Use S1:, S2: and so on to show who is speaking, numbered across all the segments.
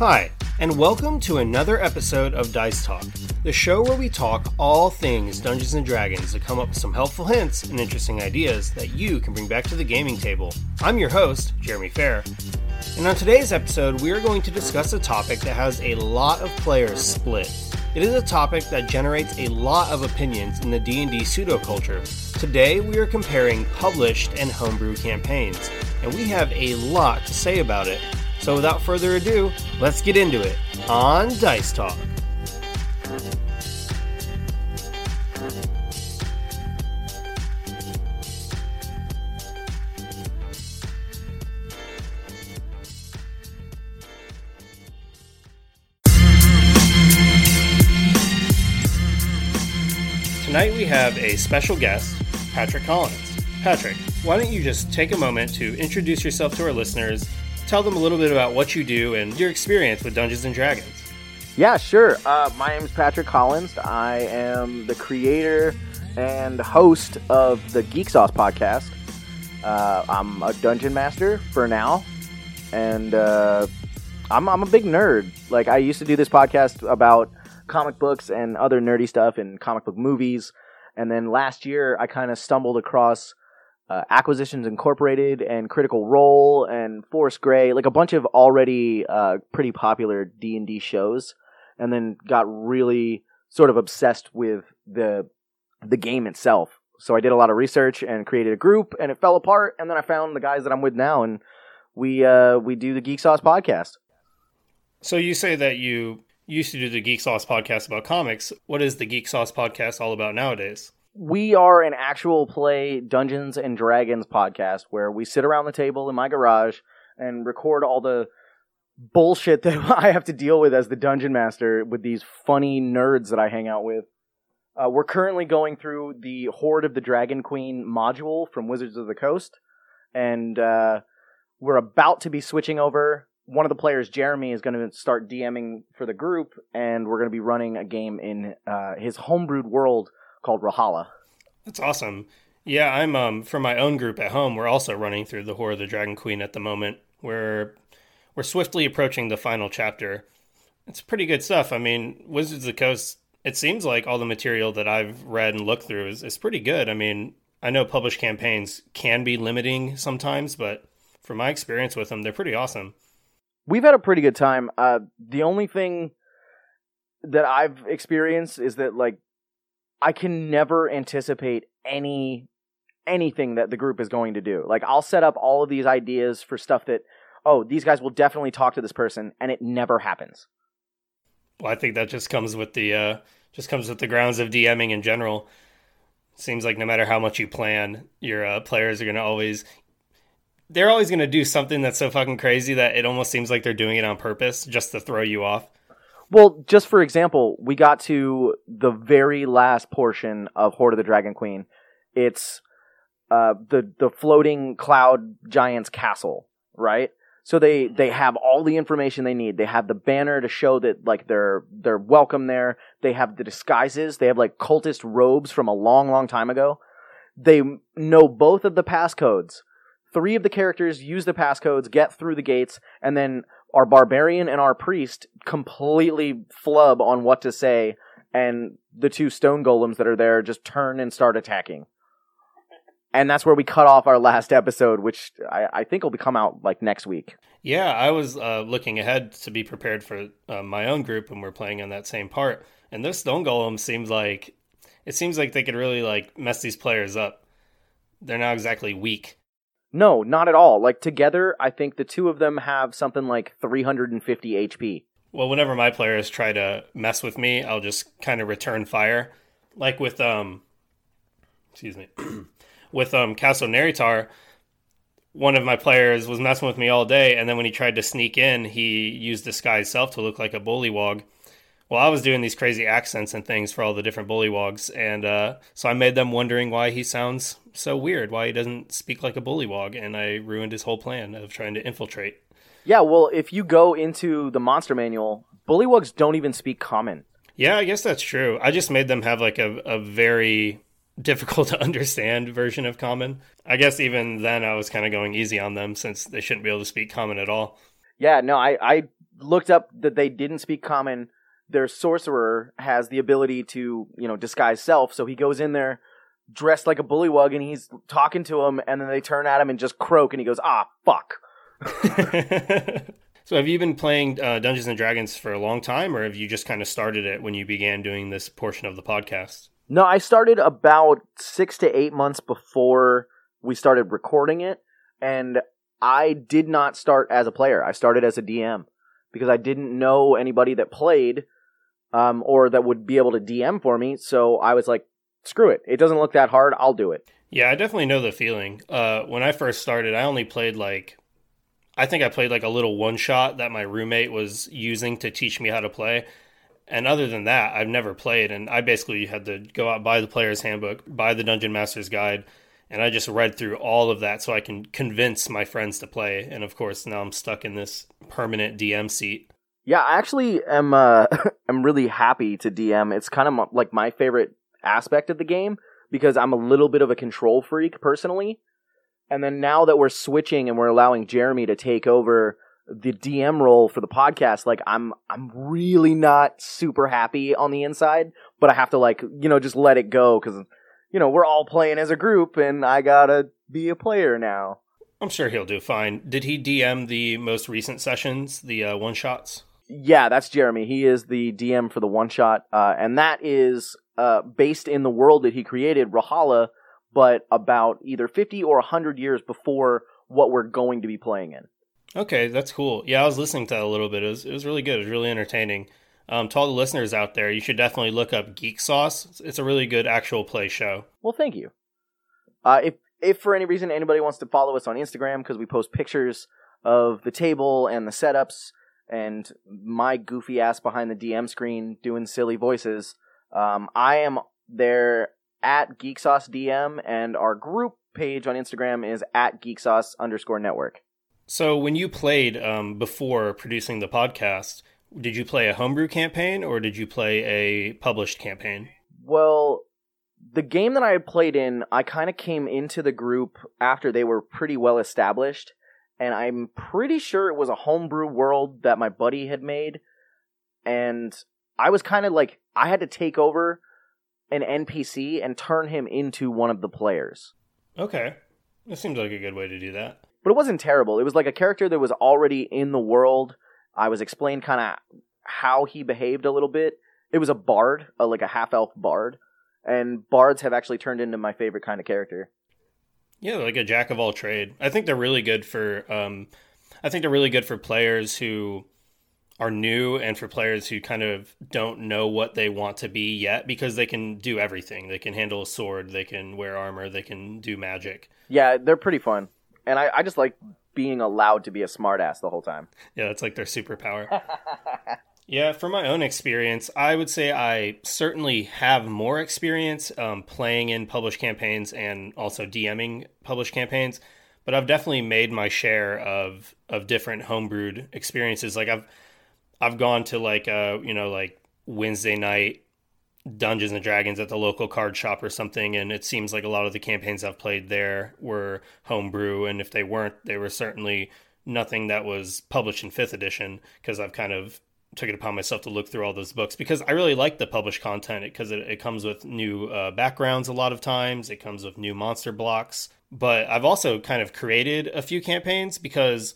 S1: Hi, and welcome to another episode of Dice Talk, the show where we talk all things Dungeons and Dragons to come up with some helpful hints and interesting ideas that you can bring back to the gaming table. I'm your host, Jeremy Fair. And on today's episode, we are going to discuss a topic that has a lot of players split. It is a topic that generates a lot of opinions in the D&D pseudo-culture. Today, we are comparing published and homebrew campaigns, and we have a lot to say about it. So without further ado, let's get into it on Dice Talk. Tonight we have a special guest, Patrick Collins. Patrick, why don't you just take a moment to introduce yourself to our listeners tell them a little bit about what you do and your experience with Dungeons and Dragons.
S2: Yeah, sure. Uh, my name is Patrick Collins. I am the creator and host of the Geek Sauce podcast. Uh, I'm a dungeon master for now, and uh, I'm, I'm a big nerd. Like I used to do this podcast about comic books and other nerdy stuff and comic book movies, and then last year I kind of stumbled across uh, Acquisitions Incorporated and Critical Role and Force Grey, like a bunch of already uh, pretty popular D and D shows, and then got really sort of obsessed with the the game itself. So I did a lot of research and created a group, and it fell apart. And then I found the guys that I'm with now, and we uh, we do the Geek Sauce podcast.
S1: So you say that you used to do the Geek Sauce podcast about comics. What is the Geek Sauce podcast all about nowadays?
S2: We are an actual play Dungeons and Dragons podcast where we sit around the table in my garage and record all the bullshit that I have to deal with as the dungeon master with these funny nerds that I hang out with. Uh, we're currently going through the Hoard of the Dragon Queen module from Wizards of the Coast, and uh, we're about to be switching over. One of the players, Jeremy, is going to start DMing for the group, and we're going to be running a game in uh, his homebrewed world called Rahala.
S1: That's awesome. Yeah, I'm um for my own group at home. We're also running through the Hoard of the Dragon Queen at the moment. We're we're swiftly approaching the final chapter. It's pretty good stuff. I mean, Wizards of the Coast. It seems like all the material that I've read and looked through is, is pretty good. I mean, I know published campaigns can be limiting sometimes, but from my experience with them, they're pretty awesome.
S2: We've had a pretty good time. Uh, the only thing that I've experienced is that like I can never anticipate any anything that the group is going to do. Like I'll set up all of these ideas for stuff that oh, these guys will definitely talk to this person and it never happens.
S1: Well, I think that just comes with the uh just comes with the grounds of DMing in general. Seems like no matter how much you plan, your uh, players are going to always they're always going to do something that's so fucking crazy that it almost seems like they're doing it on purpose just to throw you off.
S2: Well, just for example, we got to the very last portion of Hoard of the Dragon Queen. It's uh, the the floating cloud giant's castle, right? So they they have all the information they need. They have the banner to show that like they're they're welcome there. They have the disguises. They have like cultist robes from a long long time ago. They know both of the passcodes. Three of the characters use the passcodes, get through the gates, and then our barbarian and our priest completely flub on what to say, and the two stone golems that are there just turn and start attacking. And that's where we cut off our last episode, which I, I think will be come out like next week.
S1: Yeah, I was uh, looking ahead to be prepared for uh, my own group, and we're playing on that same part. And this stone golem seems like it seems like they could really like mess these players up. They're not exactly weak
S2: no, not at all. Like together, I think the two of them have something like 350 HP.
S1: Well, whenever my players try to mess with me, I'll just kind of return fire. Like with um excuse me. with um Castle Naerytar, one of my players was messing with me all day and then when he tried to sneak in, he used disguise self to look like a bullywug well, I was doing these crazy accents and things for all the different bullywugs, and uh, so I made them wondering why he sounds so weird, why he doesn't speak like a bullywug, and I ruined his whole plan of trying to infiltrate.
S2: Yeah, well, if you go into the monster manual, bullywugs don't even speak common.
S1: Yeah, I guess that's true. I just made them have like a, a very difficult to understand version of common. I guess even then I was kind of going easy on them since they shouldn't be able to speak common at all.
S2: Yeah, no, I, I looked up that they didn't speak common. Their sorcerer has the ability to, you know, disguise self. So he goes in there dressed like a bullywug and he's talking to him and then they turn at him and just croak and he goes, ah, fuck.
S1: so have you been playing uh, Dungeons and Dragons for a long time or have you just kind of started it when you began doing this portion of the podcast?
S2: No, I started about six to eight months before we started recording it. And I did not start as a player. I started as a DM because I didn't know anybody that played um, or that would be able to DM for me. So I was like, screw it. It doesn't look that hard. I'll do it.
S1: Yeah, I definitely know the feeling. Uh, when I first started, I only played like, I think I played like a little one shot that my roommate was using to teach me how to play. And other than that, I've never played. And I basically had to go out, buy the player's handbook, buy the Dungeon Master's Guide, and I just read through all of that so I can convince my friends to play. And of course, now I'm stuck in this permanent DM seat.
S2: Yeah, I actually am. Uh, I'm really happy to DM. It's kind of like my favorite aspect of the game because I'm a little bit of a control freak personally. And then now that we're switching and we're allowing Jeremy to take over the DM role for the podcast, like I'm I'm really not super happy on the inside, but I have to like, you know, just let it go cuz you know, we're all playing as a group and I got to be a player now.
S1: I'm sure he'll do fine. Did he DM the most recent sessions, the uh, one shots?
S2: Yeah, that's Jeremy. He is the DM for the one shot, uh, and that is uh, based in the world that he created, Rahala, but about either 50 or 100 years before what we're going to be playing in.
S1: Okay, that's cool. Yeah, I was listening to that a little bit. It was, it was really good. It was really entertaining. Um, to all the listeners out there, you should definitely look up Geek Sauce. It's a really good actual play show.
S2: Well, thank you. Uh, if if for any reason anybody wants to follow us on Instagram because we post pictures of the table and the setups and my goofy ass behind the DM screen doing silly voices, um, I am there at Geek Sauce DM, and our group page on Instagram is at Geek Sauce underscore network.
S1: So when you played um, before producing the podcast, did you play a homebrew campaign or did you play a published campaign?
S2: Well, the game that I had played in, I kind of came into the group after they were pretty well established, and I'm pretty sure it was a homebrew world that my buddy had made, and I was kind of like I had to take over an NPC and turn him into one of the players.
S1: Okay, that seems like a good way to do that.
S2: But it wasn't terrible. It was like a character that was already in the world I was explained kind of how he behaved a little bit. It was a bard, a, like a half elf bard, and bards have actually turned into my favorite kind of character.
S1: Yeah, like a jack of all trade. I think they're really good for. Um, I think they're really good for players who are new and for players who kind of don't know what they want to be yet because they can do everything. They can handle a sword, they can wear armor, they can do magic.
S2: Yeah, they're pretty fun. And I, I just like being allowed to be a smartass the whole time.
S1: Yeah, that's like their superpower. yeah, from my own experience, I would say I certainly have more experience um, playing in published campaigns and also DMing published campaigns. But I've definitely made my share of of different homebrewed experiences. Like I've I've gone to like uh you know like Wednesday night Dungeons and Dragons at the local card shop or something, and it seems like a lot of the campaigns I've played there were homebrew, and if they weren't, they were certainly nothing that was published in fifth edition because I've kind of took it upon myself to look through all those books because I really like the published content because it, it, comes with new uh, backgrounds a lot of times. It comes with new monster blocks. But I've also kind of created a few campaigns because,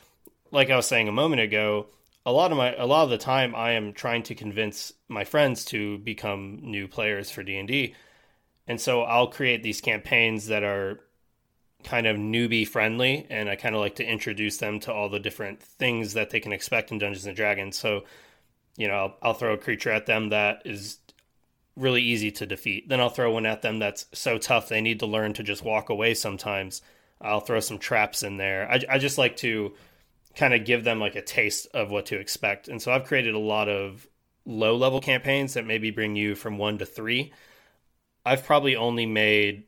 S1: like I was saying a moment ago, a lot of my a lot of the time I am trying to convince my friends to become new players for D&D. And so I'll create these campaigns that are kind of newbie friendly and I kind of like to introduce them to all the different things that they can expect in Dungeons and Dragons. So, you know, I'll, I'll throw a creature at them that is really easy to defeat. Then I'll throw one at them that's so tough they need to learn to just walk away sometimes. I'll throw some traps in there. I, I just like to kind of give them like a taste of what to expect. And so I've created a lot of low level campaigns that maybe bring you from one to three. I've probably only made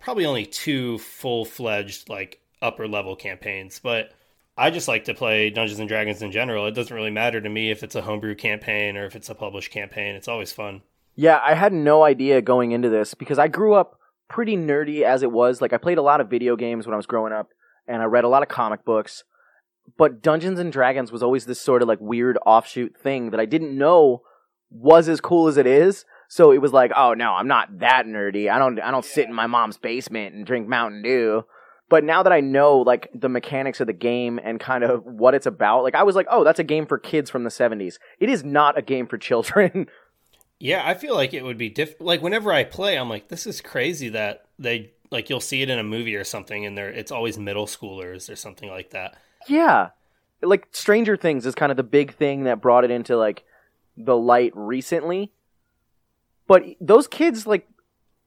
S1: probably only two full fledged like upper level campaigns, but I just like to play Dungeons and Dragons in general. It doesn't really matter to me if it's a homebrew campaign or if it's a published campaign. It's always fun.
S2: Yeah, I had no idea going into this because I grew up pretty nerdy as it was. Like I played a lot of video games when I was growing up and I read a lot of comic books but Dungeons and Dragons was always this sort of like weird offshoot thing that I didn't know was as cool as it is. So it was like, oh no, I'm not that nerdy. I don't I don't sit in my mom's basement and drink Mountain Dew. But now that I know like the mechanics of the game and kind of what it's about, like I was like, oh, that's a game for kids from the 70s. It is not a game for children.
S1: Yeah, I feel like it would be diff. Like whenever I play, I'm like, this is crazy that they like you'll see it in a movie or something, and they're it's always middle schoolers or something like that.
S2: Yeah. Like Stranger Things is kind of the big thing that brought it into like the light recently. But those kids like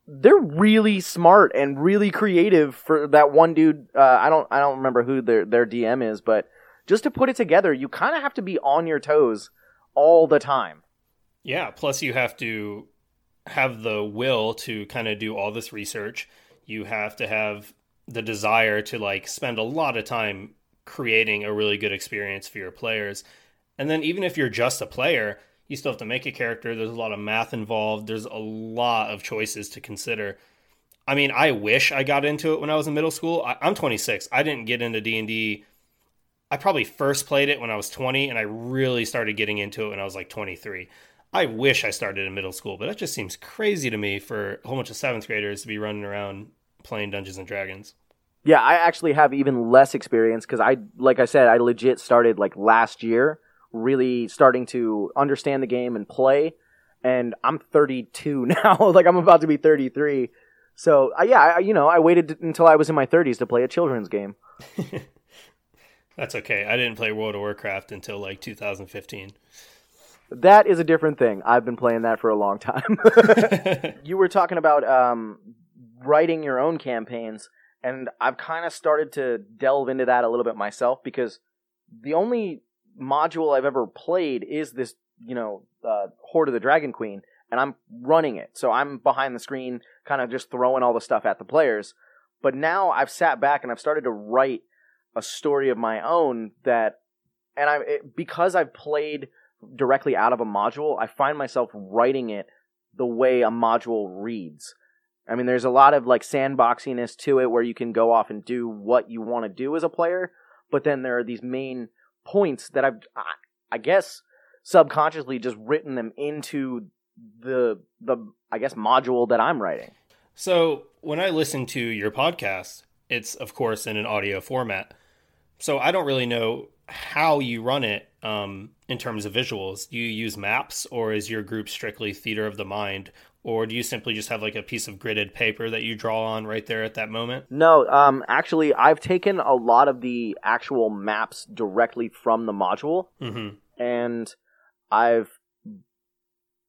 S2: they're really smart and really creative for that one dude uh, I don't I don't remember who their their DM is, but just to put it together, you kind of have to be on your toes all the time.
S1: Yeah, plus you have to have the will to kind of do all this research. You have to have the desire to like spend a lot of time creating a really good experience for your players. And then even if you're just a player, you still have to make a character. There's a lot of math involved. There's a lot of choices to consider. I mean, I wish I got into it when I was in middle school. I, am 26. I didn't get into D&D. I probably first played it when I was 20 and I really started getting into it when I was like 23. I wish I started in middle school, but that just seems crazy to me for a whole bunch of seventh graders to be running around playing Dungeons and Dragons.
S2: Yeah, I actually have even less experience because I, like I said, I legit started like last year, really starting to understand the game and play. And I'm 32 now, like I'm about to be 33. So uh, yeah, I, you know, I waited until I was in my 30s to play a children's game.
S1: That's okay. I didn't play World of Warcraft until like 2015.
S2: That is a different thing. I've been playing that for a long time. you were talking about um, writing your own campaigns, and I've kind of started to delve into that a little bit myself because the only module I've ever played is this, you know, uh, Hoard of the Dragon Queen, and I'm running it. So I'm behind the screen, kind of just throwing all the stuff at the players. But now I've sat back and I've started to write a story of my own that, and I because I've played directly out of a module, I find myself writing it the way a module reads. I mean, there's a lot of like sandboxiness to it where you can go off and do what you want to do as a player, but then there are these main points that I've, I guess, subconsciously just written them into the the I guess module that I'm writing.
S1: So when I listen to your podcast, it's of course in an audio format. So I don't really know how you run it um, in terms of visuals. Do you use maps, or is your group strictly theater of the mind, or do you simply just have like a piece of gridded paper that you draw on right there at that moment?
S2: No, um, actually, I've taken a lot of the actual maps directly from the module,
S1: mm-hmm.
S2: and I've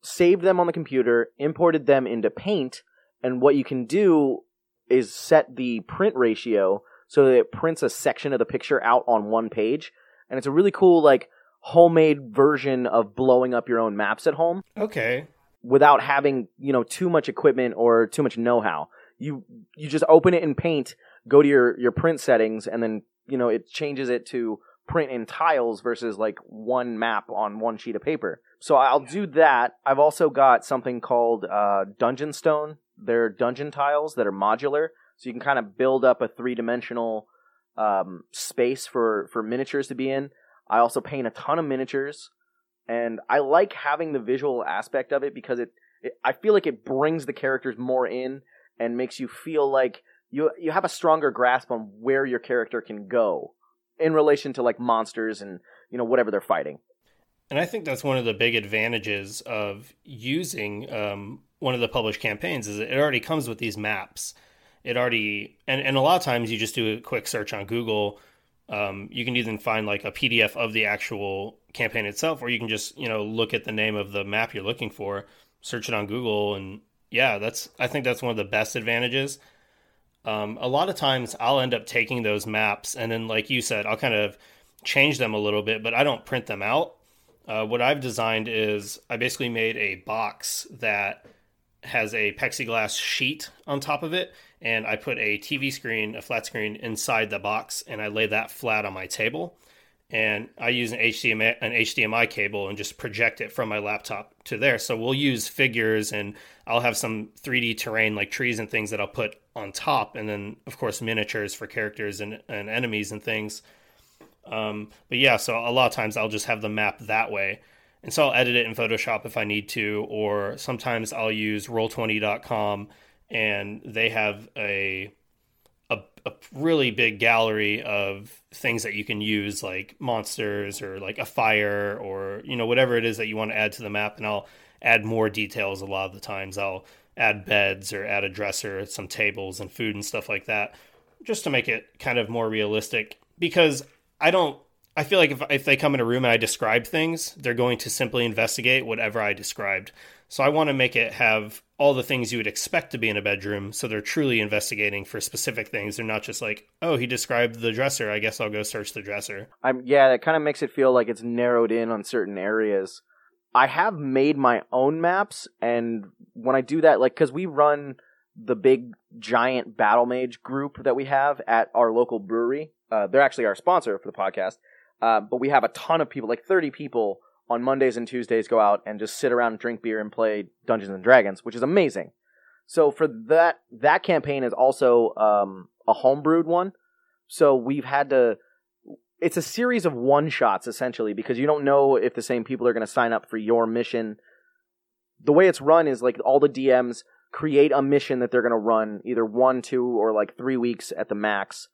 S2: saved them on the computer, imported them into Paint, and what you can do is set the print ratio so that it prints a section of the picture out on one page and it's a really cool like homemade version of blowing up your own maps at home.
S1: Okay.
S2: Without having you know too much equipment or too much know-how, you you just open it in Paint, go to your your print settings, and then you know it changes it to print in tiles versus like one map on one sheet of paper. So I'll do that. I've also got something called uh, Dungeon Stone. They're dungeon tiles that are modular, so you can kind of build up a three dimensional um, space for for miniatures to be in. I also paint a ton of miniatures, and I like having the visual aspect of it because it, it I feel like it brings the characters more in and makes you feel like you you have a stronger grasp on where your character can go in relation to like monsters and you know whatever they're fighting.
S1: And I think that's one of the big advantages of using um, one of the published campaigns is it already comes with these maps it already and, and a lot of times you just do a quick search on Google. Um, you can even find like a PDF of the actual campaign itself, or you can just you know look at the name of the map you're looking for, search it on Google, and yeah, that's I think that's one of the best advantages. Um, a lot of times I'll end up taking those maps and then, like you said, I'll kind of change them a little bit, but I don't print them out. Uh, what I've designed is I basically made a box that has a plexiglass sheet on top of it, and I put a TV screen, a flat screen, inside the box, and I lay that flat on my table. And I use an HDMI, an HDMI cable and just project it from my laptop to there. So we'll use figures, and I'll have some 3D terrain like trees and things that I'll put on top, and then of course miniatures for characters and, and enemies and things. Um, but yeah, so a lot of times I'll just have the map that way. And so I'll edit it in Photoshop if I need to, or sometimes I'll use roll20.com and they have a, a, a really big gallery of things that you can use like monsters or like a fire or you know whatever it is that you want to add to the map and I'll add more details a lot of the times. I'll add beds or add a dresser, some tables and food and stuff like that just to make it kind of more realistic because I don't I feel like if if they come in a room and I describe things, they're going to simply investigate whatever I described. So I want to make it have all the things you would expect to be in a bedroom, so they're truly investigating for specific things. They're not just like, "Oh, he described the dresser. I guess I'll go search the dresser."
S2: I'm yeah, that kind of makes it feel like it's narrowed in on certain areas. I have made my own maps, and when I do that, like because we run the big giant battle mage group that we have at our local brewery. Uh, they're actually our sponsor for the podcast. Uh, but we have a ton of people, like 30 people on Mondays and Tuesdays go out and just sit around drink beer and play Dungeons and Dragons, which is amazing. So for that, that campaign is also um, a homebrewed one. So we've had to, it's a series of one shots essentially because you don't know if the same people are going to sign up for your mission. The way it's run is like all the DMs create a mission that they're going to run either one, two, or like three weeks at the max.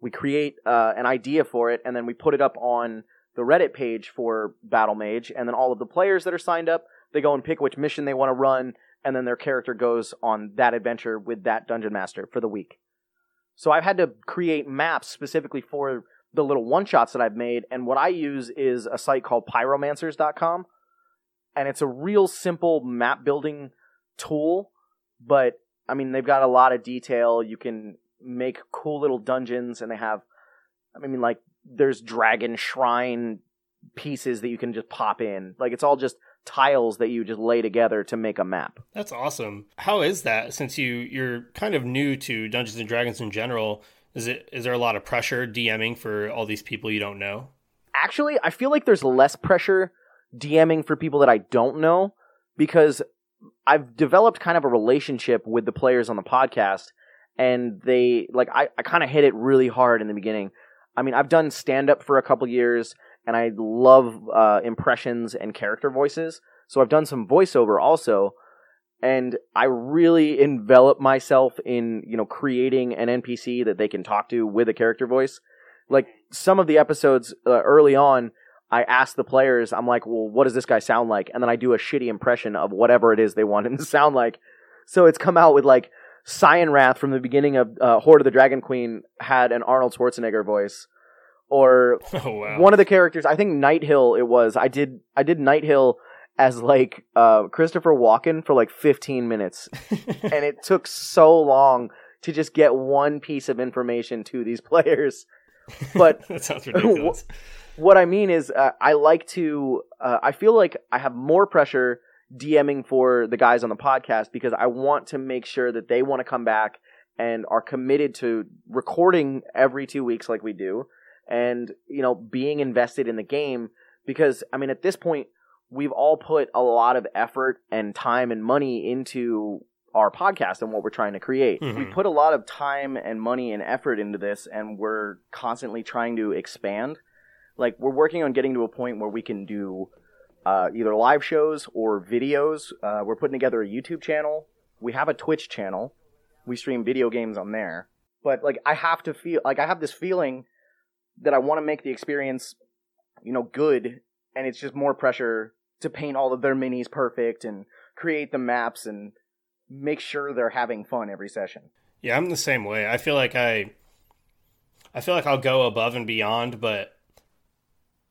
S2: We create uh, an idea for it, and then we put it up on the Reddit page for Battle Mage, and then all of the players that are signed up, they go and pick which mission they want to run, and then their character goes on that adventure with that dungeon master for the week. So I've had to create maps specifically for the little one shots that I've made, and what I use is a site called pyromancers.com, and it's a real simple map building tool but I mean they've got a lot of detail. You can make cool little dungeons, and they have. I mean, like there's dragon shrine pieces that you can just pop in. Like it's all just tiles that you just lay together to make a map.
S1: That's awesome. How is that since you you're kind of new to Dungeons and Dragons in general? Is it is there a lot of pressure DMing for all these people you don't know?
S2: Actually, I feel like there's less pressure DMing for people that I don't know because I've developed kind of a relationship with the players on the podcast, and they like I, I kind of hit it really hard in the beginning. I mean, I've done stand up for a couple years, and I love uh, impressions and character voices. So I've done some voiceover also, and I really envelop myself in you know creating an NPC that they can talk to with a character voice. Like some of the episodes uh, early on, I ask the players, I'm like, well, what does this guy sound like? And then I do a shitty impression of whatever it is they want him to sound like. So it's come out with like Cyanwrath from the beginning of uh, Hoard of the Dragon Queen had an Arnold Schwarzenegger voice. Or oh, wow. one of the characters, I think Nighthill. it was. I did I did Nighthill as like uh, Christopher Walken for like 15 minutes. and it took so long to just get one piece of information to these players. But
S1: that sounds ridiculous
S2: what I mean is, uh, I like to. Uh, I feel like I have more pressure DMing for the guys on the podcast because I want to make sure that they want to come back and are committed to recording every two weeks like we do, and you know being invested in the game because I mean at this point we've all put a lot of effort and time and money into our podcast and what we're trying to create. Mm-hmm. We put a lot of time and money and effort into this, and we're constantly trying to expand like we're working on getting to a point where we can do uh, either live shows or videos. Uh, we're putting together a YouTube channel. We have a Twitch channel. We stream video games on there. But like I have to feel like I have this feeling that I want to make the experience, you know, good, and it's just more pressure to paint all of their minis perfect and create the maps and make sure they're having fun every session.
S1: Yeah, I'm the same way. I feel like I I feel like I'll go above and beyond, but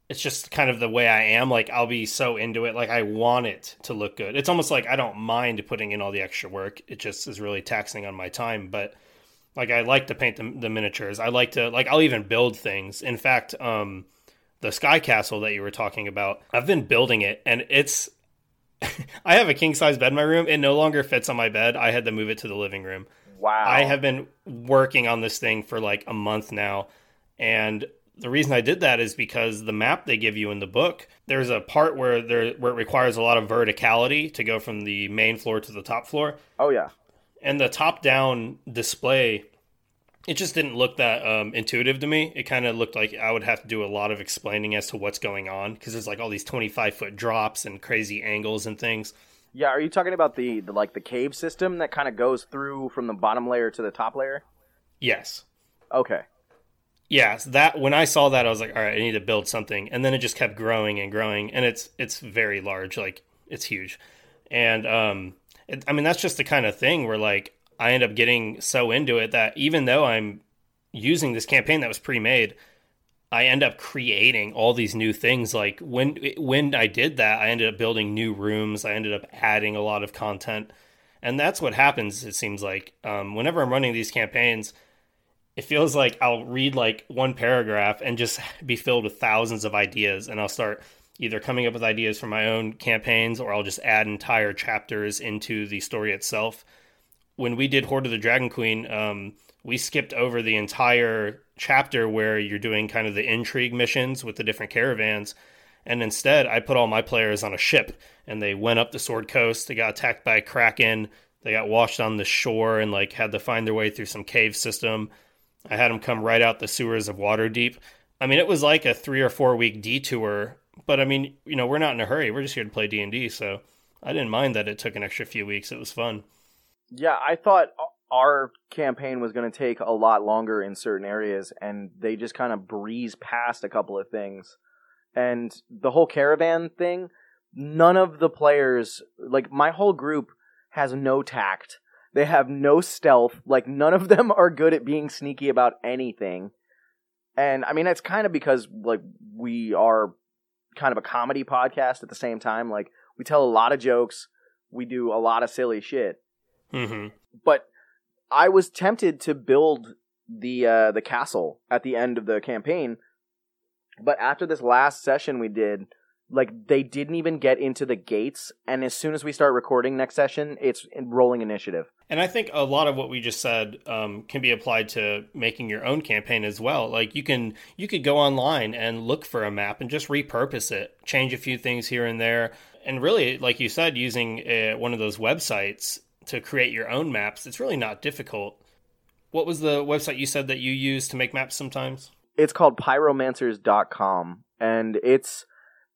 S1: it's just kind of the way I am. Like I'll be so into it, like I want it to look good. It's almost like I don't mind putting in all the extra work. It just is really taxing on my time. But like I like to paint the, the miniatures. I like to like I'll even build things. In fact, um, the sky castle that you were talking about, I've been building it, and it's. I have a king size bed in my room. It no longer fits on my bed. I had to move it to the living room.
S2: Wow.
S1: I have been working on this thing for like a month now, and the reason I did that is because the map they give you in the book, there's a part where there where it requires a lot of verticality to go from the main floor to the top floor.
S2: Oh yeah.
S1: And the top down display it just didn't look that um, intuitive to me. It kind of looked like I would have to do a lot of explaining as to what's going on because there's like all these 25 foot drops and crazy angles and things.
S2: Yeah, are you talking about the, the like the cave system that kind of goes through from the bottom layer to the top layer?
S1: Yes.
S2: Okay.
S1: Yeah, so that when I saw that, I was like, all right, I need to build something, and then it just kept growing and growing, and it's it's very large, like it's huge, and um, it, I mean that's just the kind of thing where like I end up getting so into it that even though I'm using this campaign that was pre-made, I end up creating all these new things. Like when when I did that, I ended up building new rooms. I ended up adding a lot of content, and that's what happens. It seems like um, whenever I'm running these campaigns, it feels like I'll read like one paragraph and just be filled with thousands of ideas, and I'll start either coming up with ideas for my own campaigns or I'll just add entire chapters into the story itself when we did Hoard of the Dragon Queen, um, we skipped over the entire chapter where you're doing kind of the intrigue missions with the different caravans. And instead, I put all my players on a ship and they went up the Sword Coast. They got attacked by a Kraken. They got washed on the shore and like had to find their way through some cave system. I had them come right out the sewers of Waterdeep. I mean, it was like a three or four week detour, but I mean, you know, we're not in a hurry. We're just here to play D and D, so I didn't mind that it took an extra few weeks. It was fun.
S2: Yeah, I thought our campaign was going to take a lot longer in certain areas, and they just kind of breeze past a couple of things. And the whole caravan thing, none of the players, like my whole group, has no tact. They have no stealth. Like none of them are good at being sneaky about anything. And I mean, that's kind of because like we are kind of a comedy podcast at the same time. Like we tell a lot of jokes, we do a lot of silly shit
S1: Mm-hmm.
S2: But I was tempted to build the uh, the castle at the end of the campaign, but after this last session we did, like they didn't even get into the gates, and as soon as we start recording next session, it's rolling initiative.
S1: And I think a lot of what we just said um, can be applied to making your own campaign as well. Like you can you could go online and look for a map and just repurpose it, change a few things here and there, and really, like you said, using uh, one of those websites to create your own maps. It's really not difficult. What was the website you said that you use to make maps sometimes?
S2: It's called pyromancers.com and it's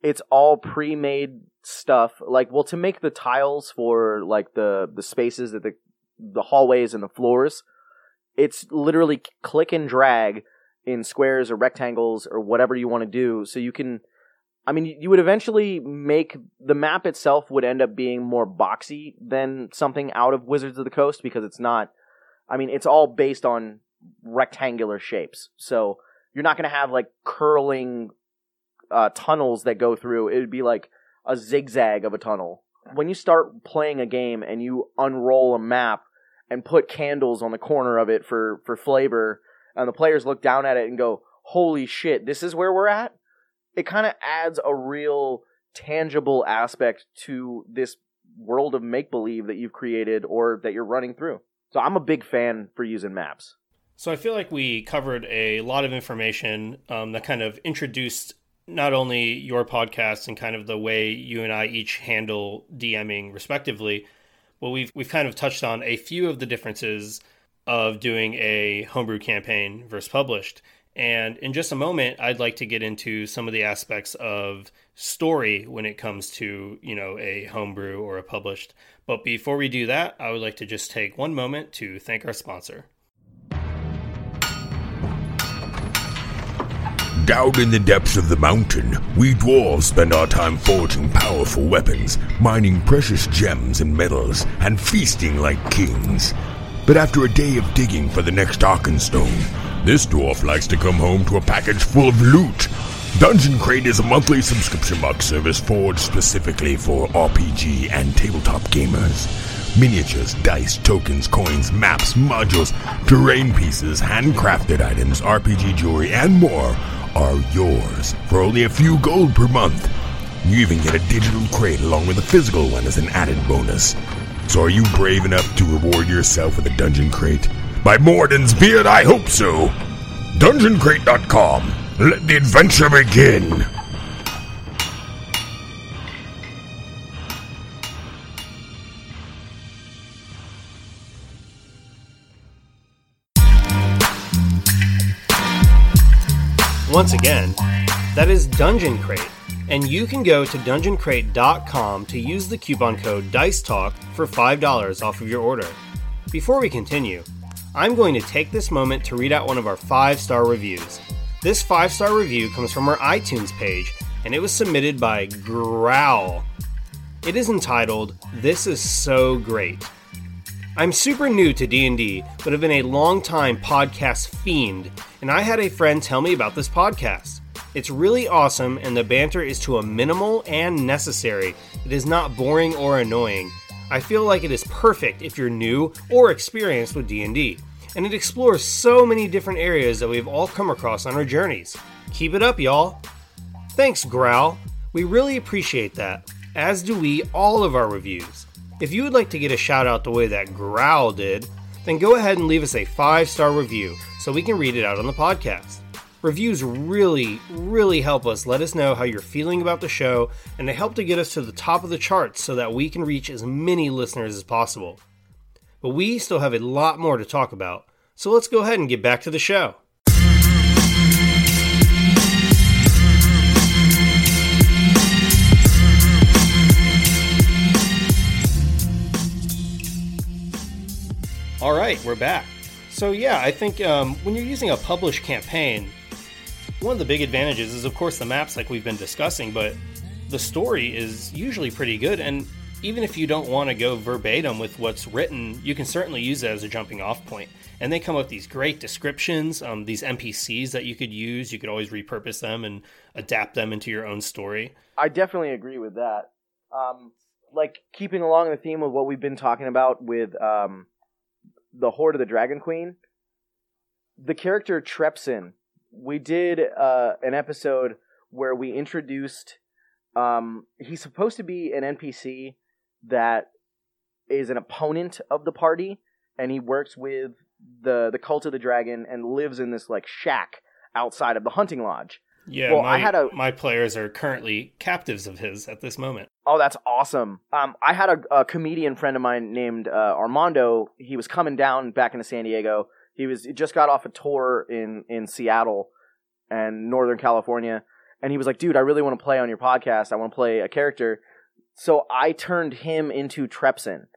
S2: it's all pre-made stuff like well to make the tiles for like the the spaces that the the hallways and the floors it's literally click and drag in squares or rectangles or whatever you want to do so you can I mean, you would eventually make the map itself would end up being more boxy than something out of Wizards of the Coast because it's not. I mean, it's all based on rectangular shapes, so you're not going to have like curling uh, tunnels that go through. It would be like a zigzag of a tunnel. When you start playing a game and you unroll a map and put candles on the corner of it for for flavor, and the players look down at it and go, "Holy shit, this is where we're at." it kind of adds a real tangible aspect to this world of make believe that you've created or that you're running through. So I'm a big fan for using maps.
S1: So I feel like we covered a lot of information um, that kind of introduced not only your podcast and kind of the way you and I each handle DMing respectively, but we've we've kind of touched on a few of the differences of doing a homebrew campaign versus published. And in just a moment, I'd like to get into some of the aspects of story when it comes to, you know, a homebrew or a published. But before we do that, I would like to just take one moment to thank our sponsor.
S3: Down in the depths of the mountain, we dwarves spend our time forging powerful weapons, mining precious gems and metals, and feasting like kings. But after a day of digging for the next Arkenstone, this dwarf likes to come home to a package full of loot. Dungeon Crate is a monthly subscription box service forged specifically for RPG and tabletop gamers. Miniatures, dice, tokens, coins, maps, modules, terrain pieces, handcrafted items, RPG jewelry, and more are yours for only a few gold per month. You even get a digital crate along with a physical one as an added bonus. So are you brave enough to reward yourself with a dungeon crate? By Moradin's beard, I hope so. DungeonCrate.com. Let the adventure begin.
S1: Once again, that is Dungeon Crate, and you can go to dungeoncrate.com to use the coupon code DICETALK for $5 off of your order. Before we continue, I'm going to take this moment to read out one of our five star reviews. This five star review comes from our iTunes page, and it was submitted by Growl. It is entitled "This is so great." I'm super new to D&D, but have been a long-time podcast fiend, and I had a friend tell me about this podcast. It's really awesome and the banter is to a minimal and necessary. It is not boring or annoying. I feel like it is perfect if you're new or experienced with D&D, and it explores so many different areas that we've all come across on our journeys. Keep it up, y'all. Thanks, Growl. We really appreciate that, as do we all of our reviews. If you would like to get a shout out the way that Growl did, then go ahead and leave us a five star review so we can read it out on the podcast. Reviews really, really help us let us know how you're feeling about the show, and they help to get us to the top of the charts so that we can reach as many listeners as possible. But we still have a lot more to talk about, so let's go ahead and get back to the show. All right, we're back. So, yeah, I think um, when you're using a published campaign, one of the big advantages is, of course, the maps, like we've been discussing, but the story is usually pretty good. And even if you don't want to go verbatim with what's written, you can certainly use it as a jumping off point. And they come up with these great descriptions, um, these NPCs that you could use. You could always repurpose them and adapt them into your own story.
S2: I definitely agree with that. Um, like keeping along the theme of what we've been talking about with um, the Hoard of the Dragon Queen, the character Trepsin. We did uh, an episode where we introduced. Um, he's supposed to be an NPC that is an opponent of the party, and he works with the the cult of the dragon and lives in this like shack outside of the hunting lodge.
S1: Yeah, well, my, I had a my players are currently captives of his at this moment.
S2: Oh, that's awesome. Um, I had a, a comedian friend of mine named uh, Armando. He was coming down back into San Diego. He was he just got off a tour in in Seattle and Northern California, and he was like, "Dude, I really want to play on your podcast. I want to play a character." So I turned him into Trepsin.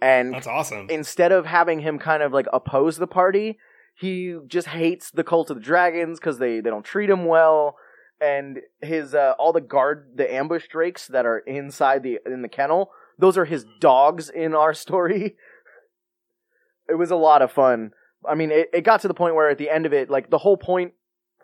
S2: And
S1: that's awesome.
S2: Instead of having him kind of like oppose the party, he just hates the cult of the dragons because they, they don't treat him well. And his uh, all the guard the ambush drakes that are inside the in the kennel those are his dogs in our story. It was a lot of fun. I mean it, it got to the point where at the end of it like the whole point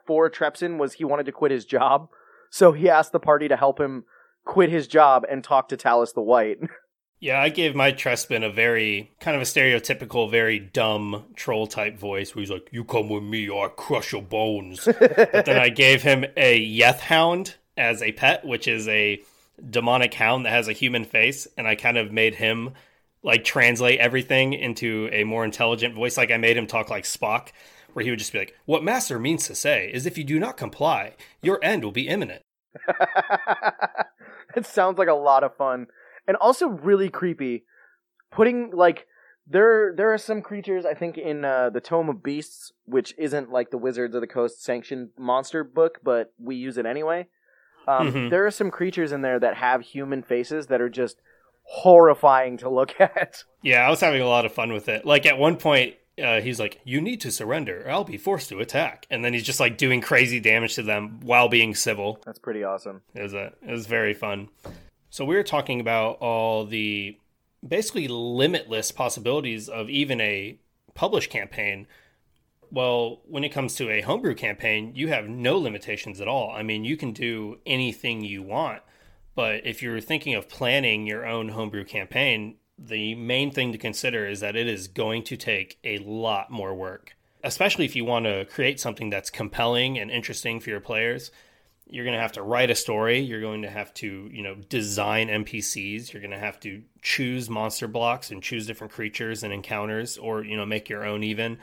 S2: for trepsin was he wanted to quit his job. So he asked the party to help him quit his job and talk to Talis the White
S1: Yeah, I gave my Trespin a very kind of a stereotypical, very dumb troll type voice where he's like, You come with me or I crush your bones. but then I gave him a Yeth Hound as a pet, which is a demonic hound that has a human face, and I kind of made him like translate everything into a more intelligent voice. Like I made him talk like Spock, where he would just be like, What Master means to say is if you do not comply, your end will be imminent.
S2: it sounds like a lot of fun and also really creepy. Putting like there there are some creatures I think in uh, the Tome of Beasts, which isn't like the Wizards of the Coast sanctioned monster book, but we use it anyway. Um, mm-hmm. There are some creatures in there that have human faces that are just horrifying to look at.
S1: Yeah, I was having a lot of fun with it. Like at one point, uh, he's like, "You need to surrender, or I'll be forced to attack." And then he's just like doing crazy damage to them while being civil.
S2: That's pretty awesome.
S1: It was a, it was very fun. So we are talking about all the basically limitless possibilities of even a published campaign. Well, when it comes to a homebrew campaign, you have no limitations at all. I mean, you can do anything you want. But if you're thinking of planning your own homebrew campaign, the main thing to consider is that it is going to take a lot more work, especially if you want to create something that's compelling and interesting for your players you're going to have to write a story. You're going to have to you know design npcs you're going to have to choose monster blocks and choose different creatures and encounters or you know make your own even.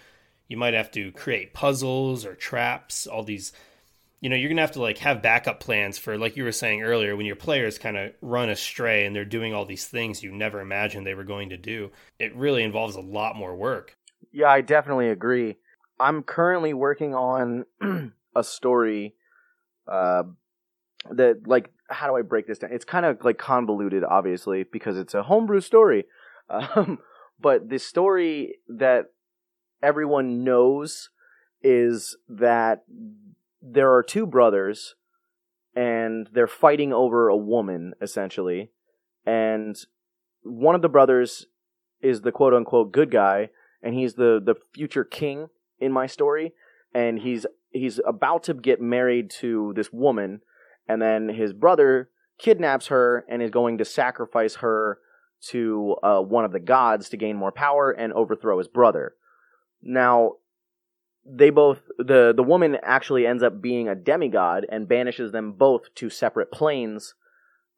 S1: You might have to create puzzles or traps all these you know you're going to have to like have backup plans for like you were saying earlier when your players kind of run astray and they're doing all these things you never imagined they were going to do it really involves a lot more work.
S2: Yeah i definitely agree. I'm currently working on a story uh, that like how do I break this down? It's kind of like convoluted, obviously, because it's a homebrew story. Um, but the story that everyone knows is that there are two brothers and they're fighting over a woman essentially and one of the brothers is the quote unquote good guy and he's the the future king in my story and he's he's about to get married to this woman and then his brother kidnaps her and is going to sacrifice her to uh, one of the gods to gain more power and overthrow his brother. Now, they both the the woman actually ends up being a demigod and banishes them both to separate planes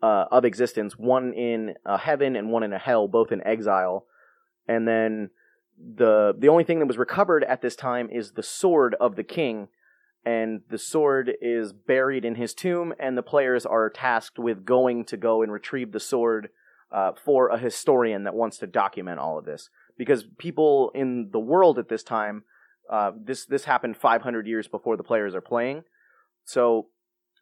S2: uh, of existence, one in a heaven and one in a hell, both in exile. And then the the only thing that was recovered at this time is the sword of the king, and the sword is buried in his tomb, and the players are tasked with going to go and retrieve the sword uh, for a historian that wants to document all of this. Because people in the world at this time, uh, this this happened 500 years before the players are playing, so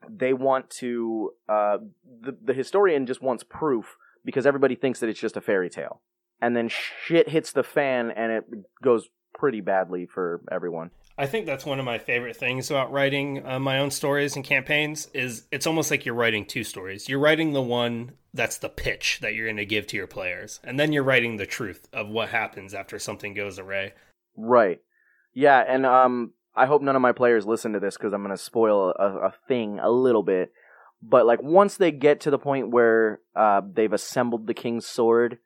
S2: they want to. Uh, the the historian just wants proof because everybody thinks that it's just a fairy tale, and then shit hits the fan and it goes pretty badly for everyone.
S1: I think that's one of my favorite things about writing uh, my own stories and campaigns is it's almost like you're writing two stories. You're writing the one that's the pitch that you're going to give to your players, and then you're writing the truth of what happens after something goes awry.
S2: Right. Yeah, and um, I hope none of my players listen to this because I'm going to spoil a, a, thing a little bit. But like once they get to the point where uh, they've assembled the king's sword,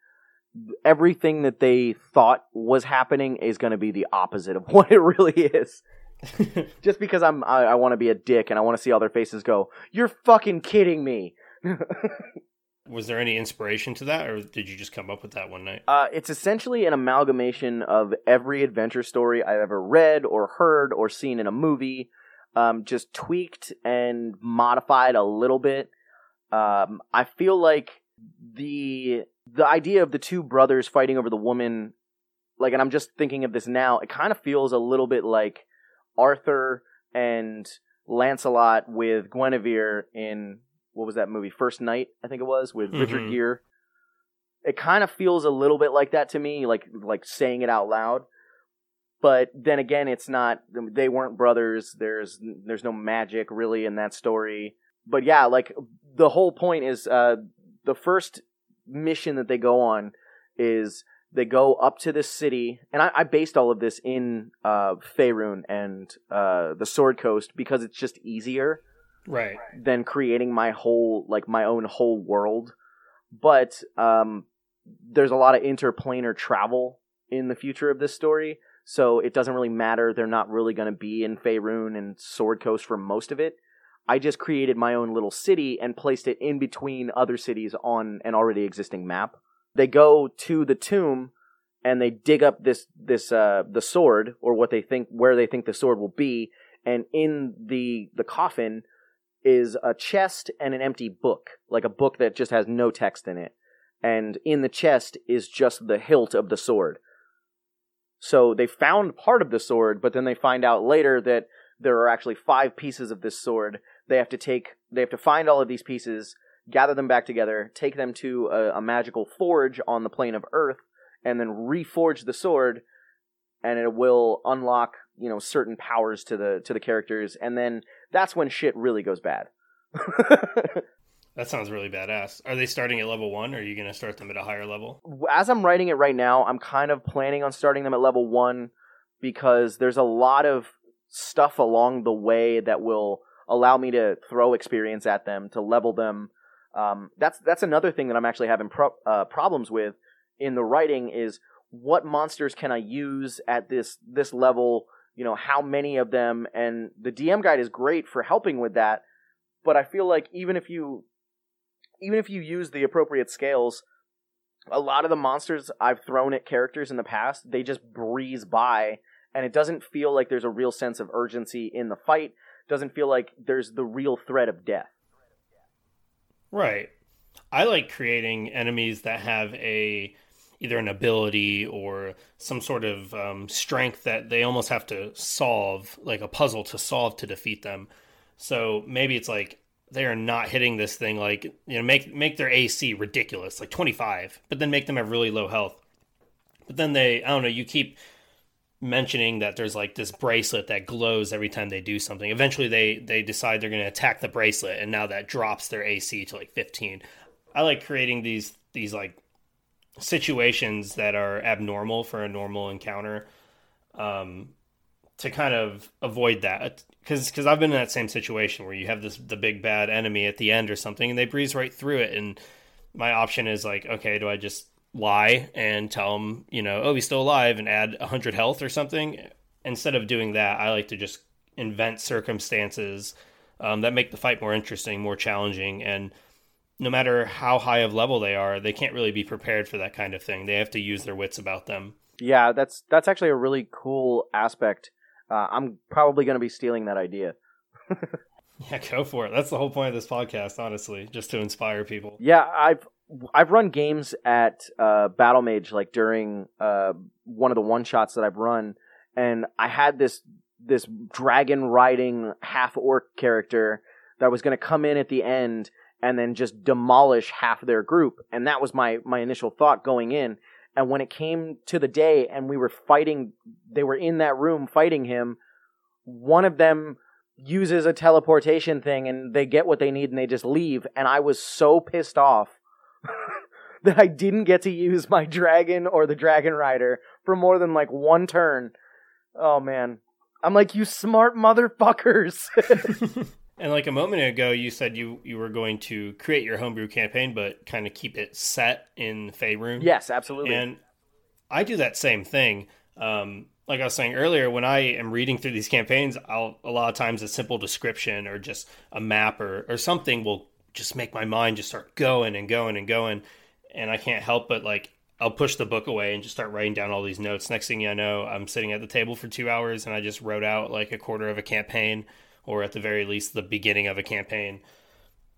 S2: everything that they thought was happening is going to be the opposite of what it really is. Just because I'm, I, I want to be a dick and I want to see all their faces go, "You're fucking kidding me."
S1: was there any inspiration to that, or did you just come up with that one night?
S2: Uh, it's essentially an amalgamation of every adventure story I've ever read or heard or seen in a movie, um, just tweaked and modified a little bit. Um, I feel like the the idea of the two brothers fighting over the woman, like, and I'm just thinking of this now, it kind of feels a little bit like Arthur and Lancelot with Guinevere in what was that movie? First Knight, I think it was, with mm-hmm. Richard Gere. It kind of feels a little bit like that to me, like like saying it out loud. But then again, it's not. They weren't brothers. There's there's no magic really in that story. But yeah, like the whole point is uh, the first mission that they go on is they go up to this city, and I, I based all of this in uh, Faerun and uh, the Sword Coast because it's just easier,
S1: right,
S2: than creating my whole like my own whole world. But um, there's a lot of interplanar travel in the future of this story, so it doesn't really matter. They're not really going to be in Faerun and Sword Coast for most of it. I just created my own little city and placed it in between other cities on an already existing map. They go to the tomb and they dig up this this uh the sword or what they think where they think the sword will be and in the the coffin is a chest and an empty book, like a book that just has no text in it. And in the chest is just the hilt of the sword. So they found part of the sword, but then they find out later that there are actually five pieces of this sword they have to take, they have to find all of these pieces, gather them back together, take them to a, a magical forge on the plane of Earth, and then reforge the sword, and it will unlock you know certain powers to the to the characters, and then that's when shit really goes bad.
S1: That sounds really badass. Are they starting at level one, or are you going to start them at a higher level?
S2: As I'm writing it right now, I'm kind of planning on starting them at level one because there's a lot of stuff along the way that will allow me to throw experience at them to level them. Um, that's that's another thing that I'm actually having pro- uh, problems with in the writing is what monsters can I use at this this level? You know, how many of them? And the DM guide is great for helping with that, but I feel like even if you even if you use the appropriate scales, a lot of the monsters I've thrown at characters in the past, they just breeze by and it doesn't feel like there's a real sense of urgency in the fight doesn't feel like there's the real threat of death.
S1: Right. I like creating enemies that have a either an ability or some sort of um, strength that they almost have to solve, like a puzzle to solve to defeat them. So maybe it's like they are not hitting this thing like you know make make their AC ridiculous, like 25, but then make them have really low health. But then they I don't know, you keep mentioning that there's like this bracelet that glows every time they do something. Eventually they they decide they're going to attack the bracelet and now that drops their AC to like 15. I like creating these these like situations that are abnormal for a normal encounter um, to kind of avoid that because because I've been in that same situation where you have this the big bad enemy at the end or something and they breeze right through it and my option is like okay do I just lie and tell them you know oh he's still alive and add 100 health or something instead of doing that I like to just invent circumstances um, that make the fight more interesting more challenging and no matter how high of level they are, they can't really be prepared for that kind of thing. They have to use their wits about them.
S2: Yeah, that's that's actually a really cool aspect. Uh, I'm probably going to be stealing that idea.
S1: yeah, go for it. That's the whole point of this podcast, honestly, just to inspire people.
S2: Yeah, I've I've run games at uh, Battle Mage like during uh, one of the one shots that I've run, and I had this this dragon riding half orc character that was going to come in at the end and then just demolish half their group. And that was my, my initial thought going in. And when it came to the day and we were fighting, they were in that room fighting him, one of them uses a teleportation thing and they get what they need and they just leave. And I was so pissed off that I didn't get to use my dragon or the dragon rider for more than like one turn. Oh man. I'm like, you smart motherfuckers.
S1: And like a moment ago, you said you you were going to create your homebrew campaign, but kind of keep it set in Faerun.
S2: Yes, absolutely.
S1: And I do that same thing. Um, like I was saying earlier, when I am reading through these campaigns, I'll a lot of times a simple description or just a map or or something will just make my mind just start going and going and going, and I can't help but like I'll push the book away and just start writing down all these notes. Next thing I know, I'm sitting at the table for two hours and I just wrote out like a quarter of a campaign or at the very least the beginning of a campaign.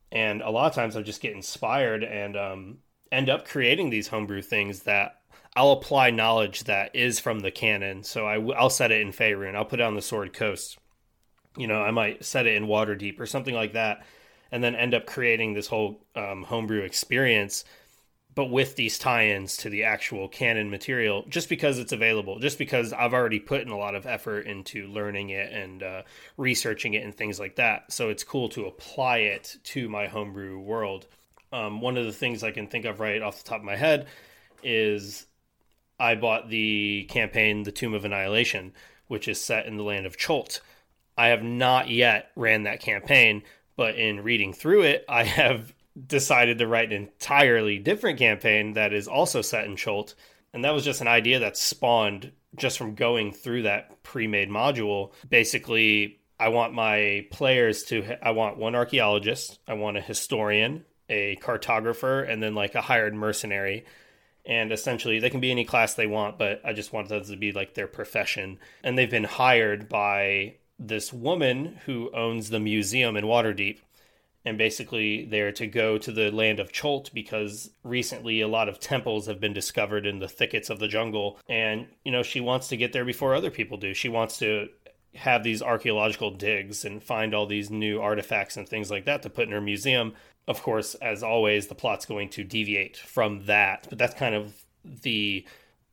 S1: And a lot of times I just get inspired and um, end up creating these homebrew things that I'll apply knowledge that is from the canon. So I, will set it in Faerun. I'll put it on the Sword Coast. You know, I might set it in Waterdeep or something like that, and then end up creating this whole um, homebrew experience but with these tie-ins to the actual canon material just because it's available just because i've already put in a lot of effort into learning it and uh, researching it and things like that so it's cool to apply it to my homebrew world um, one of the things i can think of right off the top of my head is i bought the campaign the tomb of annihilation which is set in the land of Chult. i have not yet ran that campaign but in reading through it i have decided to write an entirely different campaign that is also set in Chult. And that was just an idea that spawned just from going through that pre made module. Basically, I want my players to, I want one archaeologist, I want a historian, a cartographer, and then like a hired mercenary. And essentially, they can be any class they want, but I just want that to be like their profession. And they've been hired by this woman who owns the museum in Waterdeep and basically they're to go to the land of Chult because recently a lot of temples have been discovered in the thickets of the jungle. And you know she wants to get there before other people do. She wants to have these archaeological digs and find all these new artifacts and things like that to put in her museum. Of course as always the plot's going to deviate from that but that's kind of the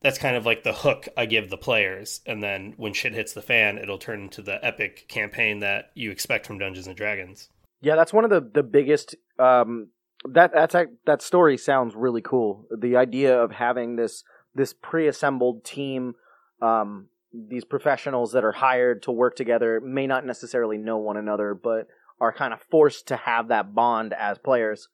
S1: that's kind of like the hook I give the players, and then when shit hits the fan, it'll turn into the epic campaign that you expect from Dungeons and Dragons.
S2: Yeah, that's one of the the biggest. Um, that that's that story sounds really cool. The idea of having this this pre-assembled team, um, these professionals that are hired to work together may not necessarily know one another, but are kind of forced to have that bond as players,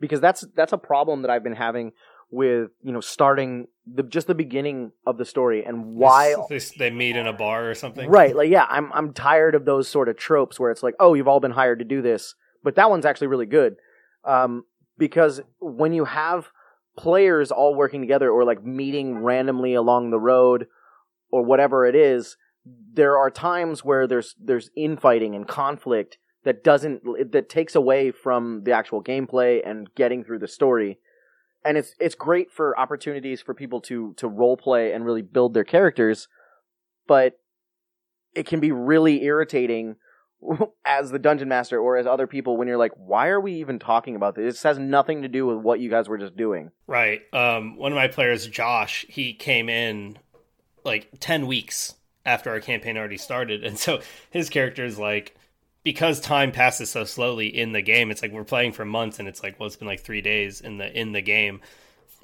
S2: because that's that's a problem that I've been having with you know starting the just the beginning of the story and why
S1: they meet in a bar or something.
S2: Right, like yeah, I'm I'm tired of those sort of tropes where it's like, oh, you've all been hired to do this, but that one's actually really good um, because when you have players all working together or like meeting randomly along the road or whatever it is, there are times where there's there's infighting and conflict that doesn't that takes away from the actual gameplay and getting through the story and it's it's great for opportunities for people to to role play and really build their characters, but it can be really irritating as the dungeon master or as other people when you're like, why are we even talking about this? This has nothing to do with what you guys were just doing.
S1: Right. Um, one of my players, Josh, he came in like 10 weeks after our campaign already started. And so his character is like, because time passes so slowly in the game, it's like we're playing for months and it's like, well, it's been like three days in the, in the game.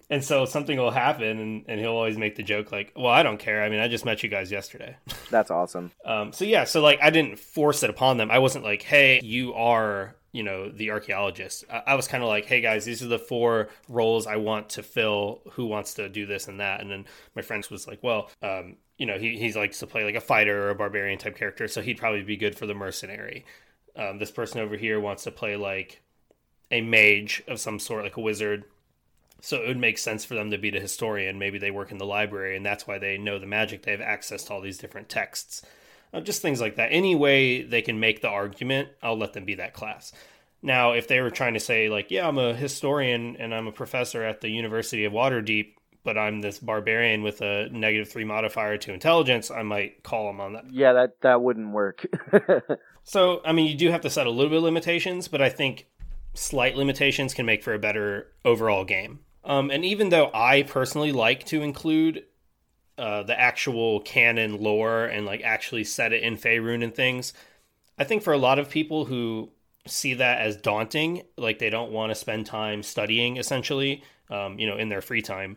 S1: And so something will happen, and, and he'll always make the joke like, "Well, I don't care. I mean, I just met you guys yesterday."
S2: That's awesome.
S1: um, so yeah, so like I didn't force it upon them. I wasn't like, "Hey, you are." You know, the archaeologist. I, I was kind of like, hey guys, these are the four roles I want to fill. Who wants to do this and that? And then my friends was like, well, um, you know, he, he likes to play like a fighter or a barbarian type character, so he'd probably be good for the mercenary. Um, this person over here wants to play like a mage of some sort, like a wizard. So it would make sense for them to be the historian. Maybe they work in the library, and that's why they know the magic. They have access to all these different texts. Uh, just things like that. Any way they can make the argument, I'll let them be that class. Now, if they were trying to say, like, yeah, I'm a historian and I'm a professor at the University of Waterdeep, but I'm this barbarian with a negative three modifier to intelligence, I might call him on that.
S2: Yeah, that that wouldn't work.
S1: so, I mean, you do have to set a little bit of limitations, but I think slight limitations can make for a better overall game. Um, and even though I personally like to include uh, the actual canon lore and like actually set it in Faerun and things, I think for a lot of people who see that as daunting, like they don't want to spend time studying essentially, um, you know, in their free time.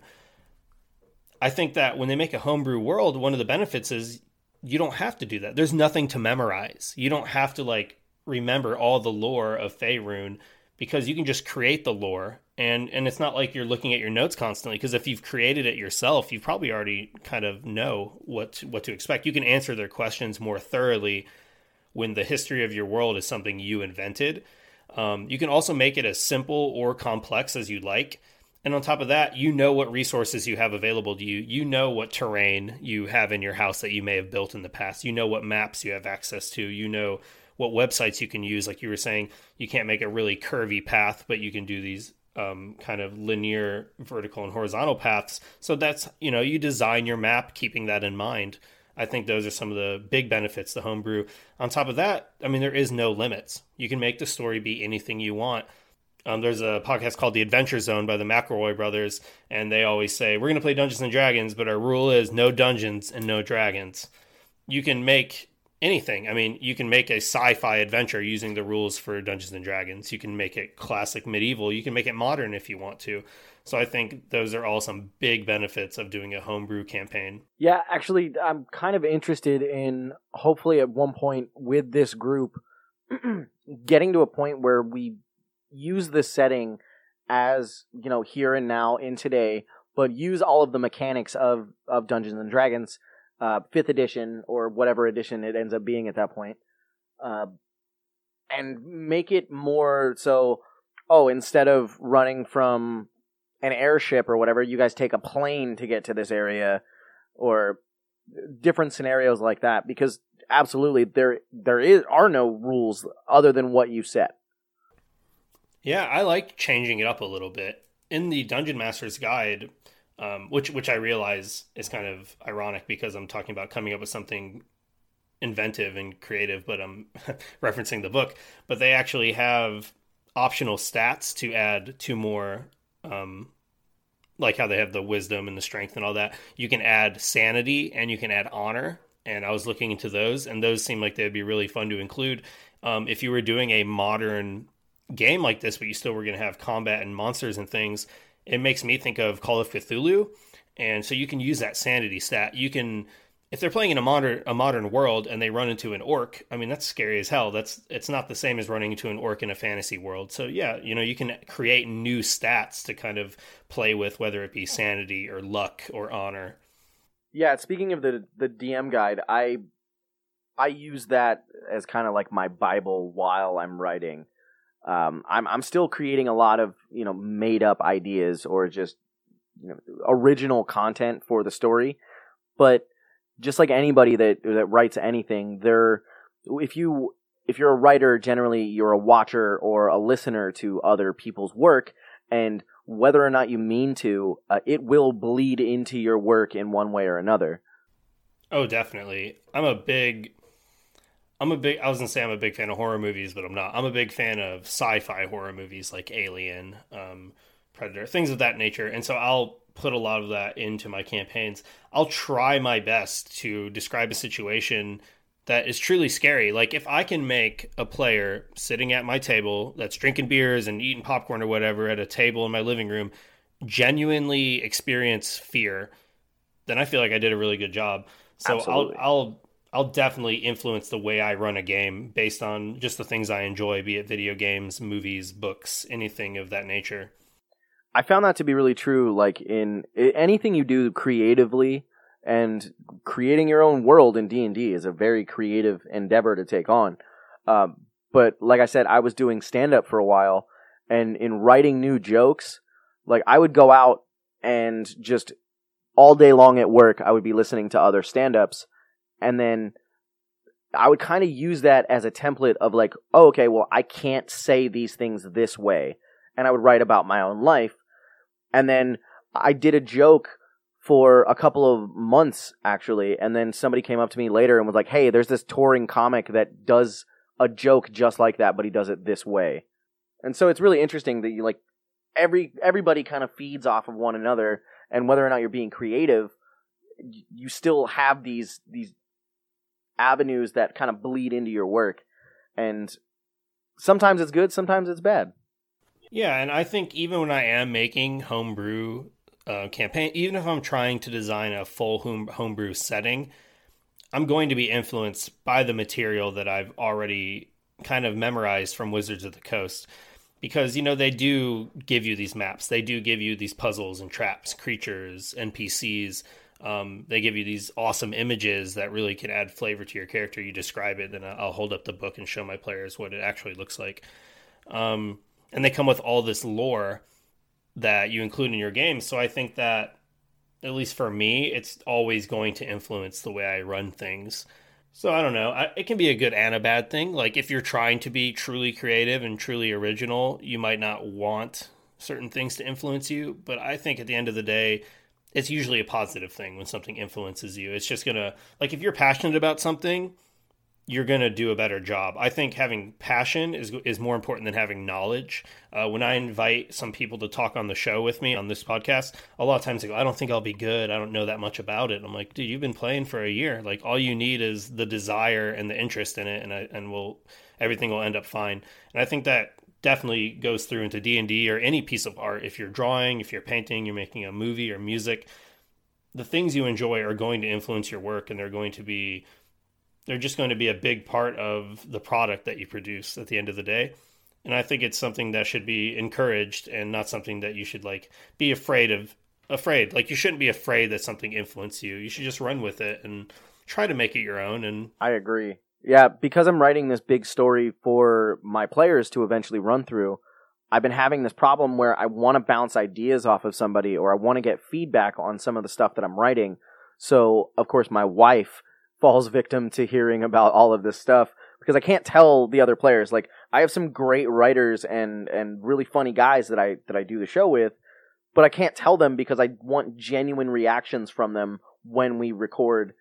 S1: I think that when they make a homebrew world, one of the benefits is you don't have to do that. There's nothing to memorize. You don't have to like remember all the lore of Faerun because you can just create the lore and and it's not like you're looking at your notes constantly because if you've created it yourself you probably already kind of know what to, what to expect you can answer their questions more thoroughly when the history of your world is something you invented um, you can also make it as simple or complex as you like and on top of that you know what resources you have available to you you know what terrain you have in your house that you may have built in the past you know what maps you have access to you know what websites you can use like you were saying you can't make a really curvy path but you can do these um, kind of linear vertical and horizontal paths. So that's, you know, you design your map keeping that in mind. I think those are some of the big benefits the homebrew. On top of that, I mean, there is no limits. You can make the story be anything you want. Um, there's a podcast called The Adventure Zone by the McElroy brothers, and they always say, We're going to play Dungeons and Dragons, but our rule is no dungeons and no dragons. You can make anything. I mean, you can make a sci-fi adventure using the rules for Dungeons and Dragons. You can make it classic medieval. You can make it modern if you want to. So I think those are all some big benefits of doing a homebrew campaign.
S2: Yeah, actually, I'm kind of interested in hopefully at one point with this group getting to a point where we use this setting as you know here and now in today, but use all of the mechanics of of Dungeons and Dragons uh, fifth edition or whatever edition it ends up being at that point, uh, and make it more so. Oh, instead of running from an airship or whatever, you guys take a plane to get to this area, or different scenarios like that. Because absolutely, there there is are no rules other than what you set.
S1: Yeah, I like changing it up a little bit. In the Dungeon Master's Guide, um, which which I realize is kind of ironic because I'm talking about coming up with something inventive and creative, but I'm referencing the book. But they actually have optional stats to add two more, um, like how they have the wisdom and the strength and all that. You can add sanity and you can add honor. And I was looking into those, and those seem like they'd be really fun to include. Um, if you were doing a modern game like this, but you still were going to have combat and monsters and things, it makes me think of Call of Cthulhu. And so you can use that sanity stat. You can if they're playing in a modern a modern world and they run into an orc, I mean that's scary as hell. That's it's not the same as running into an orc in a fantasy world. So yeah, you know, you can create new stats to kind of play with whether it be sanity or luck or honor.
S2: Yeah, speaking of the the DM guide, I I use that as kind of like my bible while I'm writing. Um, I'm I'm still creating a lot of you know made up ideas or just you know original content for the story, but just like anybody that that writes anything, there if you if you're a writer, generally you're a watcher or a listener to other people's work, and whether or not you mean to, uh, it will bleed into your work in one way or another.
S1: Oh, definitely. I'm a big I'm a big I was gonna say I'm a big fan of horror movies, but I'm not. I'm a big fan of sci-fi horror movies like Alien, um, Predator, things of that nature. And so I'll put a lot of that into my campaigns. I'll try my best to describe a situation that is truly scary. Like if I can make a player sitting at my table that's drinking beers and eating popcorn or whatever at a table in my living room genuinely experience fear, then I feel like I did a really good job. So Absolutely. I'll I'll I'll definitely influence the way I run a game based on just the things I enjoy, be it video games, movies, books, anything of that nature.
S2: I found that to be really true. Like in anything you do creatively, and creating your own world in D and D is a very creative endeavor to take on. Um, but like I said, I was doing stand up for a while, and in writing new jokes, like I would go out and just all day long at work, I would be listening to other stand ups, and then I would kind of use that as a template of like, oh, okay, well, I can't say these things this way. And I would write about my own life. And then I did a joke for a couple of months actually, and then somebody came up to me later and was like, "Hey, there's this touring comic that does a joke just like that, but he does it this way." And so it's really interesting that you like every everybody kind of feeds off of one another, and whether or not you're being creative, you still have these these avenues that kind of bleed into your work, and sometimes it's good, sometimes it's bad.
S1: Yeah, and I think even when I am making homebrew uh, campaign, even if I'm trying to design a full home, homebrew setting, I'm going to be influenced by the material that I've already kind of memorized from Wizards of the Coast. Because, you know, they do give you these maps, they do give you these puzzles and traps, creatures, NPCs. Um, they give you these awesome images that really can add flavor to your character. You describe it, then I'll hold up the book and show my players what it actually looks like. Um, and they come with all this lore that you include in your game. So I think that, at least for me, it's always going to influence the way I run things. So I don't know. I, it can be a good and a bad thing. Like if you're trying to be truly creative and truly original, you might not want certain things to influence you. But I think at the end of the day, it's usually a positive thing when something influences you. It's just gonna like if you're passionate about something, you're to do a better job. I think having passion is is more important than having knowledge. Uh, when I invite some people to talk on the show with me on this podcast, a lot of times they go, "I don't think I'll be good. I don't know that much about it." I'm like, "Dude, you've been playing for a year. Like, all you need is the desire and the interest in it, and I, and we'll everything will end up fine." And I think that definitely goes through into D and D or any piece of art. If you're drawing, if you're painting, you're making a movie or music, the things you enjoy are going to influence your work, and they're going to be they're just going to be a big part of the product that you produce at the end of the day. And I think it's something that should be encouraged and not something that you should like be afraid of afraid. Like you shouldn't be afraid that something influences you. You should just run with it and try to make it your own and
S2: I agree. Yeah, because I'm writing this big story for my players to eventually run through, I've been having this problem where I want to bounce ideas off of somebody or I want to get feedback on some of the stuff that I'm writing. So, of course, my wife falls victim to hearing about all of this stuff because I can't tell the other players. Like I have some great writers and and really funny guys that I that I do the show with, but I can't tell them because I want genuine reactions from them when we record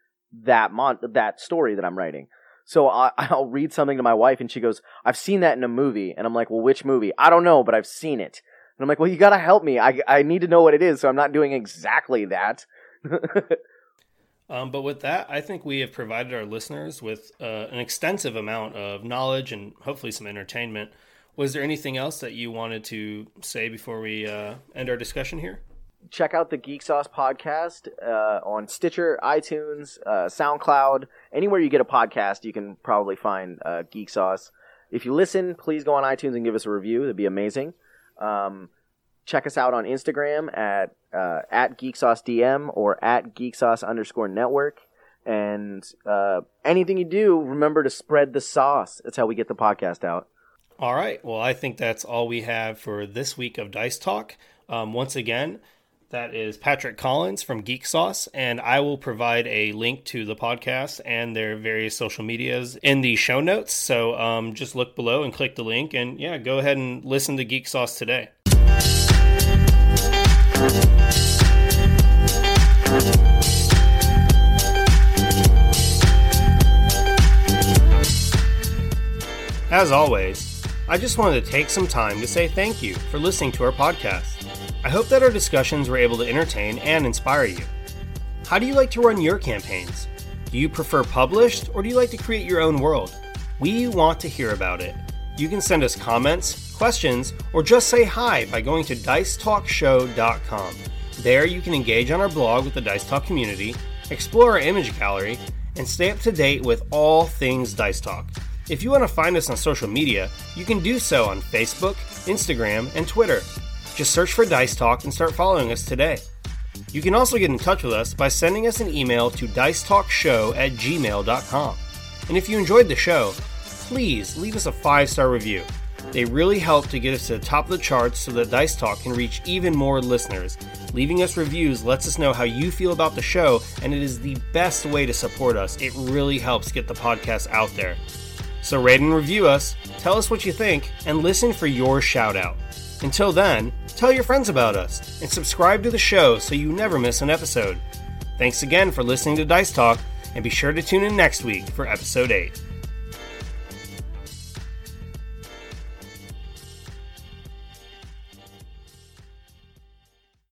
S2: that mon- that story that I'm writing. So I, I'll read something to my wife and she goes, "I've seen that in a movie," and I'm like, "Well, which movie? I don't know, but I've seen it." And I'm like, "Well, you gotta help me. I I need to know what it is, so I'm not doing exactly that."
S1: Um, but with that, I think we have provided our listeners with uh, an extensive amount of knowledge and hopefully some entertainment. Was there anything else that you wanted to say before we uh, end our discussion here?
S2: Check out the Geek Sauce podcast uh, on Stitcher, iTunes, uh, SoundCloud, anywhere you get a podcast, you can probably find uh, Geek Sauce. If you listen, please go on iTunes and give us a review. It'd be amazing. Um, check us out on Instagram at uh, at GeekSauceDM or at GeekSauce underscore network. And uh, anything you do, remember to spread the sauce. That's how we get the podcast out.
S1: All right. Well, I think that's all we have for this week of Dice Talk. Um, once again, that is Patrick Collins from Geek Sauce, and I will provide a link to the podcast and their various social medias in the show notes. So um, just look below and click the link, and yeah, go ahead and listen to Geek Sauce today. As always, I just wanted to take some time to say thank you for listening to our podcast. I hope that our discussions were able to entertain and inspire you. How do you like to run your campaigns? Do you prefer published or do you like to create your own world? We want to hear about it. You can send us comments, questions, or just say hi by going to dicetalkshow.com. There you can engage on our blog with the Dice Talk community, explore our image gallery, and stay up to date with all things Dice Talk. If you want to find us on social media, you can do so on Facebook, Instagram, and Twitter. Just search for Dice Talk and start following us today. You can also get in touch with us by sending us an email to dicetalkshow at gmail.com. And if you enjoyed the show, please leave us a five star review. They really help to get us to the top of the charts so that Dice Talk can reach even more listeners. Leaving us reviews lets us know how you feel about the show, and it is the best way to support us. It really helps get the podcast out there. So rate and review us, tell us what you think, and listen for your shout out. Until then, tell your friends about us and subscribe to the show so you never miss an episode. Thanks again for listening to Dice Talk, and be sure to tune in next week for episode 8.